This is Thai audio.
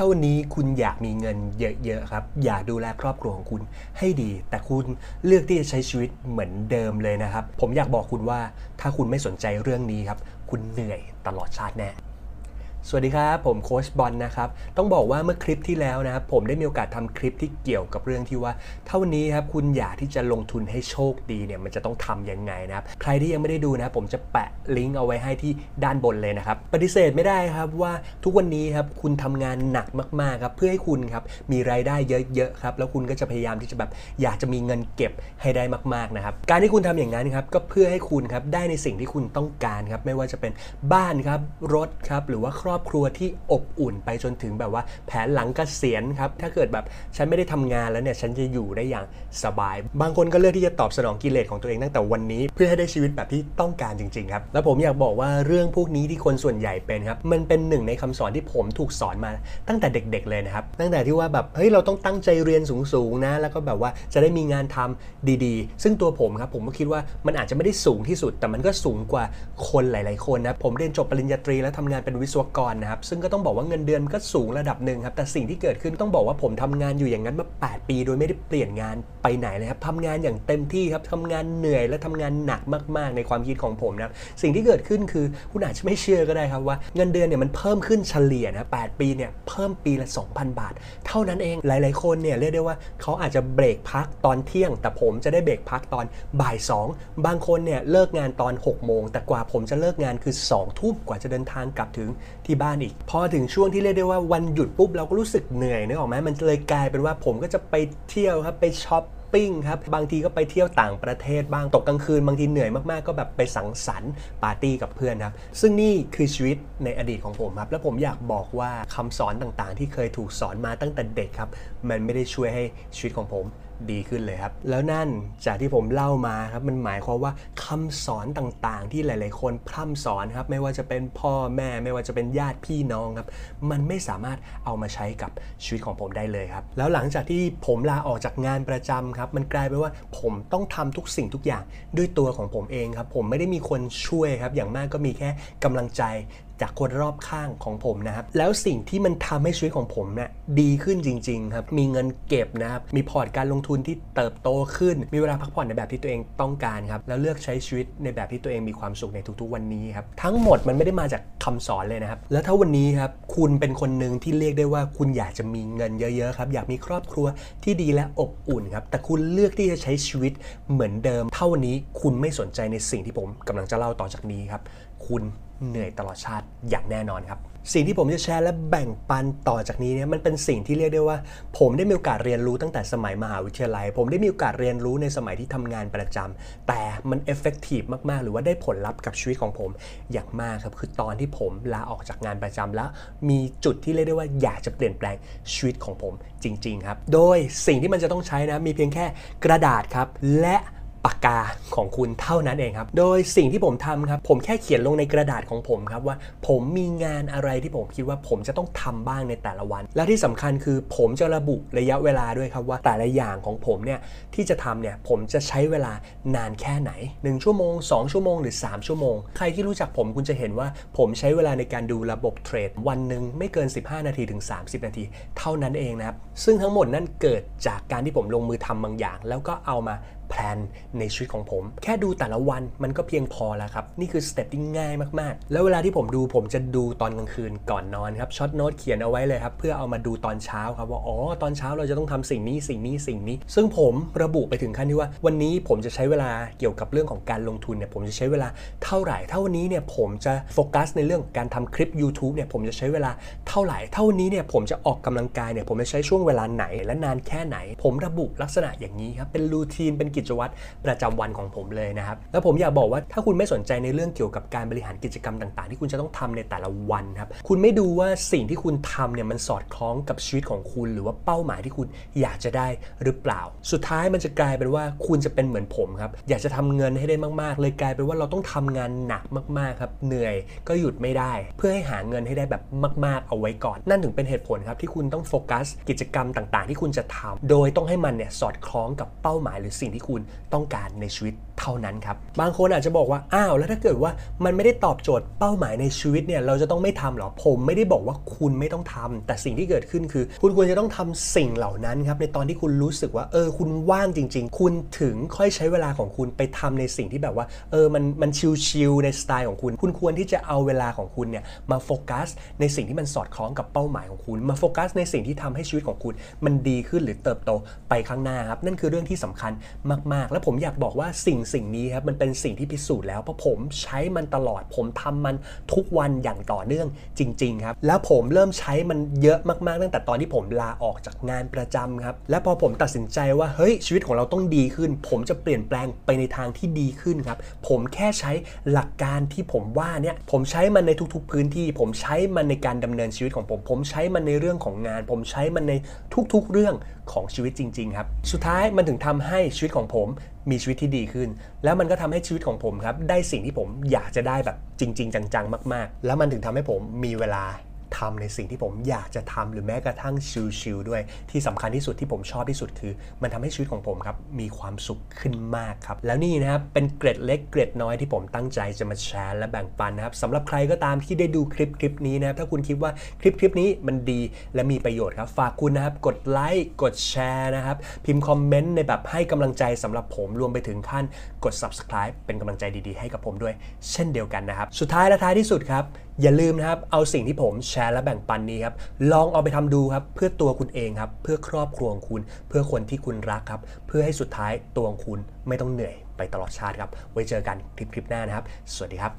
ท่าวันนี้คุณอยากมีเงินเยอะๆครับ อยากดูแลครอบครัวของคุณให้ดี แต่คุณเลือกที่จะใช้ชีวิตเหมือนเดิมเลยนะครับ ผมอยากบอกคุณว่าถ้าคุณไม่สนใจเรื่องนี้ครับ คุณเหนื่อยตลอดชาติแน่ สวัสดีครับ ผมโค้ชบอลนะครับ ต้องบอกว่าเมื่อคลิปที่แล้วนะครับผมได้มีโอกาสทำคลิปที่เกี่ยวกับเรื่องที่ว่าถ้าวันนี้ครับคุณอยากที่จะลงทุนให้โชคดีเนี่ยมันจะต้องทำยังไงนะครับ ใครที่ยังไม่ได้ดูนะครับผมจะแปะลิงก์เอาไว้ให้ที่ด้านบนเลยนะครับ ปฏิเสธไม่ได้ครับว่าทุกวันนี้ครับคุณทำงานหนักมากๆครับเพื่อให้คุณครับมีรายได้เยอะๆครับแล้วคุณก็จะพยายามที่จะแบบอยากจะมีเงินเก็บให้ได้มากๆนะครับการที่คุณทำอย่างนั้นครับก็เพื่อให้คุณครับได้ในสิ่งที่คุณต้องการครับไม่ว่าจะเป็นบ้านครับรถครับหรือว่าครอบครัวที่อบอุ่นไปจนถึงแบบว่าแผนหลังเกษียณครับ ถ้าเกิดแบบฉันไม่ได้ทำงานแล้วเนี่ย ฉันจะอยู่ได้อย่างสบาย บางคนก็เลือกที่จะตอบสนองกิเลสของตัวเองตั้งแต่วันนี้ เพื่อให้ได้ชีวิตแบบที่ต้องการจริงๆครับ แล้วผมอยากบอกว่าเรื่องพวกนี้ที่คนส่วนใหญ่เป็นครับ มันเป็นหนึ่งในคำสอนที่ผมถูกสอนมาตั้งแต่เด็ก ๆ เลยนะครับ ตั้งแต่ที่ว่าแบบ เฮ้ย เราต้องตั้งใจเรียนสูงๆนะ แล้วก็แบบว่าจะได้มีงานทำดีๆ ซึ่งตัวผมครับ ผมก็คิดว่ามันอาจจะไม่ได้สูงที่สุด แต่มันก็สูงกว่าคนหลาย ๆ คนนะ ผมเรียนจบปริญญาตรีแล้วทำงานเป็นวิศวกรนะครับ ซึ่งก็ต้องบอกว่าเงินเดือนก็สูงระดับหนึ่งครับ แต่สิ่งที่เกิดขึ้นต้องบอกว่าผมทำงานอยู่อย่างนั้นมา 8 ปี โดยไม่ได้เปลี่ยนงานไปไหนเลยครับทำงานอย่างเต็มที่ครับทำงานเหนื่อยและทำงานหนักมากๆ ในความคิดของผมนะครับ สิ่งที่เกิดขึ้นคือคุณอาจจะไม่เชื่อก็ได้ครับว่าเงินเดือนเนี่ยมันเพิ่มขึ้นเฉลี่ยนะ8ปีเนี่ยเพิ่มปีละ 2,000 บาท เท่านั้นเอง หลาย ๆ คนเนี่ยเรียกได้ว่าเขาอาจจะเบรกพักตอนเที่ยง แต่ผมจะได้เบรกพักตอนบ่าย 2 บางคนเนี่ยเลิกงานตอน6โมงแต่กว่าผมจะเลิกงานคือ2ทุ่มกว่าจะเดินทางกลับถึงที่บ้านอีก พอถึงช่วงที่เรียกได้ว่าวันหยุดปุ๊บเราก็รู้สึกเหนื่อยนึกออกไหมมันเลยกลายเป็นว่าผมก็จะไปเที่ยวครับไปช็อปปิ้งครับบางทีก็ไปเที่ยวต่างประเทศบ้างตกกลางคืนบางทีเหนื่อยมากๆก็แบบไปสังสรรค์ปาร์ตี้กับเพื่อนครับ ซึ่งนี่คือชีวิตในอดีตของผมครับ แล้วผมอยากบอกว่าคำสอนต่างๆ ที่เคยถูกสอนมาตั้งแต่เด็กครับ มันไม่ได้ช่วยให้ชีวิตของผม ดีขึ้นเลยครับ แล้วนั่นจากที่ผมเล่ามาครับมันหมายความว่าคำสอนต่างๆ ที่หลาย ๆ คนพร่ำสอนครับไม่ว่าจะเป็นพ่อแม่ ไม่ว่าจะเป็นญาติพี่น้องครับมันไม่สามารถเอามาใช้กับชีวิตของผมได้เลยครับ แล้วหลังจากที่ผมลาออกจากงานประจำครับมันกลายเป็นว่าผมต้องทำทุกสิ่งทุกอย่างด้วยตัวของผมเองครับผมไม่ได้มีคนช่วยครับอย่างมากก็มีแค่กำลังใจ จากคนรอบข้างของผมนะครับ แล้วสิ่งที่มันทำให้ชีวิตของผมเนี่ยดีขึ้นจริง ๆ ครับ มีเงินเก็บนะครับ มีพอร์ตการลงทุนที่เติบโตขึ้น มีเวลาพักผ่อนในแบบที่ตัวเองต้องการครับ แล้วเลือกใช้ชีวิตในแบบที่ตัวเองมีความสุขในทุกๆ วันนี้ครับ ทั้งหมดมันไม่ได้มาจากคำสอนเลยนะครับ แล้วถ้าวันนี้ครับ คุณเป็นคนหนึ่งที่เรียกได้ว่าคุณอยากจะมีเงินเยอะๆครับ อยากมีครอบครัวที่ดีและอบอุ่นครับ แต่คุณเลือกที่จะใช้ชีวิตเหมือนเดิม เท่าวันนี้คุณไม่สนใจในสิ่งที่ผมกำลังจะเล่าต่อจากนี้ครับ คุณ เหนื่อยตลอดชาติอย่างแน่นอนครับ สิ่งที่ผมจะแชร์และแบ่งปันต่อจากนี้เนี่ยมันเป็นสิ่งที่เรียกได้ว่า ผมได้มีโอกาสเรียนรู้ตั้งแต่สมัยมหาวิทยาลัย ผมได้มีโอกาสเรียนรู้ในสมัยที่ทำงานประจำแต่มันเอฟเฟกตีฟมากๆ หรือว่าได้ผลลัพธ์กับชีวิตของผมอย่างมากครับคือตอนที่ผมลาออกจากงานประจำแล้ว มีจุดที่เรียกได้ว่าอยากจะเปลี่ยนแปลงชีวิตของผมจริง ๆ ครับ โดยสิ่งที่มันจะต้องใช้นะมีเพียงแค่กระดาษครับและ ปากกาของคุณเท่านั้นเองครับ โดยสิ่งที่ผมทำครับ ผมแค่เขียนลงในกระดาษของผมครับว่า ผมมีงานอะไรที่ผมคิดว่าผมจะต้องทำบ้างในแต่ละวัน และที่สำคัญคือผมจะระบุระยะเวลาด้วยครับว่าแต่ละอย่างของผมเนี่ยที่จะทำเนี่ยผมจะใช้เวลานานแค่ไหน 1 ชั่วโมง 2 ชั่วโมงหรือ 3 ชั่วโมง ใครที่รู้จักผมคุณจะเห็นว่าผมใช้เวลาในการดูระบบเทรดวันหนึ่งไม่เกิน 15 นาทีถึง 30 นาที เท่านั้นเองนะครับซึ่งทั้งหมดนั่นเกิดจากการที่ผมลงมือทำบางอย่าง แล้วก็เอามา plan ในชีวิตของผม แค่ดูแต่ละวันมันก็เพียงพอแล้วครับ นี่คือ step ที่ง่ายมากๆ แล้วเวลาที่ผมดูผมจะดูตอนกลางคืนก่อนนอนครับ short note เขียนเอาไว้เลยครับ เพื่อเอามาดูตอนเช้าครับว่าอ๋อตอนเช้าเราจะต้องทำสิ่งนี้สิ่งนี้สิ่งนี้ ซึ่งผมระบุไปถึงขั้นที่ว่า วันนี้ผมจะใช้เวลาเกี่ยวกับเรื่องของการลงทุนเนี่ยผมจะใช้เวลาเท่าไหร่ถ้าวันนี้เนี่ยผมจะโฟกัสในเรื่องการทำคลิป YouTube เนี่ยผมจะใช้เวลาเท่าไหร่เท่านี้เนี่ยผมจะออกกำลังกายเนี่ยผมจะใช้ช่วงเวลาไหนและนานแค่ไหน ผมระบุลักษณะอย่างนี้ครับเป็นรูทีนเป็นกิจวัตรประจำวันของผมเลยนะครับ แล้วผมอยากบอกว่าถ้าคุณไม่สนใจในเรื่องเกี่ยวกับการบริหารกิจกรรมต่างๆ ที่คุณจะต้องทำในแต่ละวันครับคุณไม่ดูว่าสิ่งที่คุณทำเนี่ยมันสอดคล้องกับชีวิตของคุณ หรือว่าเป้าหมายที่คุณอยากจะได้หรือเปล่า สุดท้ายมันจะกลายเป็นว่าคุณจะเป็นเหมือนผมครับอยากจะทำเงินให้ได้มากๆ เลยกลายเป็นว่าเราต้องทำงานหนักมากๆครับเหนื่อยก็หยุดไม่ได้ เพื่อให้หาเงินให้ได้แบบมาก ๆ เอาไว้ก่อน นั่นถึงเป็นเหตุผลครับที่คุณต้องโฟกัส กิจกรรมต่างๆ ที่คุณจะทำโดยต้องให้มันเนี่ยสอดคล้องกับเป้าหมายหรือสิ่งที่คุณต้องการในชีวิตเท่านั้นครับ บางคนอาจจะบอกว่า อ้าว แล้วถ้าเกิดว่ามันไม่ได้ตอบโจทย์เป้าหมายในชีวิตเนี่ย เราจะต้องไม่ทำหรอ ผมไม่ได้บอกว่าคุณไม่ต้องทำแต่สิ่งที่เกิดขึ้นคือ คุณควรจะต้องทำสิ่งเหล่านั้นครับ ในตอนที่คุณรู้สึกว่า เออ คุณว่างจริง ๆ คุณถึงค่อยใช้เวลาของคุณไปทำในสิ่งที่แบบว่า เออ มัน มันชิลๆในสไตล์ของคุณ คุณควรที่จะเอาเวลาของคุณเนี่ยมาโฟกัส ในสิ่งที่มันสอดคล้องกับเป้าหมายของคุณ มาโฟกัส ในสิ่งที่ทำให้ชีวิตของคุณ มันดีขึ้นหรือเติบโตไปข้างหน้าครับ นั่นคือเรื่องที่สำคัญมากๆ และผมอยากบอกว่าสิ่งสิ่งนี้ครับมันเป็นสิ่งที่พิสูจน์แล้วเพราะผมใช้มันตลอด ผมทำมันทุกวันอย่างต่อเนื่องจริง ๆ ครับ แล้วผมเริ่มใช้มันเยอะมากๆ ตั้งแต่ตอนที่ผมลาออกจากงานประจำครับ และพอผมตัดสินใจว่าเฮ้ยชีวิตของเราต้องดีขึ้น ผมจะเปลี่ยนแปลงไปในทางที่ดีขึ้นครับ ผมแค่ใช้หลักการที่ผมว่าเนี่ยผมใช้มันในทุกๆพื้นที่ ผมใช้มันในการดำเนินชีวิตของผม ผมใช้มันในเรื่องของงาน ผมใช้มันในทุกๆเรื่องของชีวิตจริง ๆ ครับ สุดท้ายมันถึงทำให้ชีวิตของผมมีชีวิตที่ดีขึ้น แล้วมันก็ทำให้ชีวิตของผมครับได้สิ่งที่ผมอยากจะได้แบบจริง ๆ จังๆ มาก ๆ แล้วมันถึงทำให้ผมมีเวลา ทำในสิ่งที่ผมอยากจะทำหรือแม้กระทั่งชิลๆด้วย ที่สำคัญที่สุดที่ผมชอบที่สุดคือ มันทำให้ชีวิตของผมครับมีความสุขขึ้นมากครับ แล้วนี่นะครับเป็นเกร็ดเล็กเกร็ดน้อยที่ผมตั้งใจจะมาแชร์และแบ่งปันนะครับสำหรับใครก็ตามที่ได้ดูคลิปคลิปนี้นะครับถ้าคุณคิดว่าคลิปคลิปนี้มันดีและมีประโยชน์ครับฝากคุณนะครับกดไลค์กดแชร์นะครับพิมพ์คอมเมนต์ในแบบให้กำลังใจสำหรับผมรวมไปถึงขั้นกด subscribe เป็นกำลังใจดีๆ ให้กับผมด้วย เช่นเดียวกันนะครับ สุดท้ายและท้ายที่สุดครับ อย่าลืมนะครับเอาสิ่งที่ผมแชร์และแบ่งปันนี้ครับลองเอาไปทำดูครับเพื่อตัวคุณเองครับเพื่อครอบครัวของคุณ เพื่อคนที่คุณรักครับ เพื่อให้สุดท้ายตัวของคุณไม่ต้องเหนื่อยไปตลอดชาติครับ ไว้เจอกันคลิปคลิปหน้านะครับ สวัสดีครับ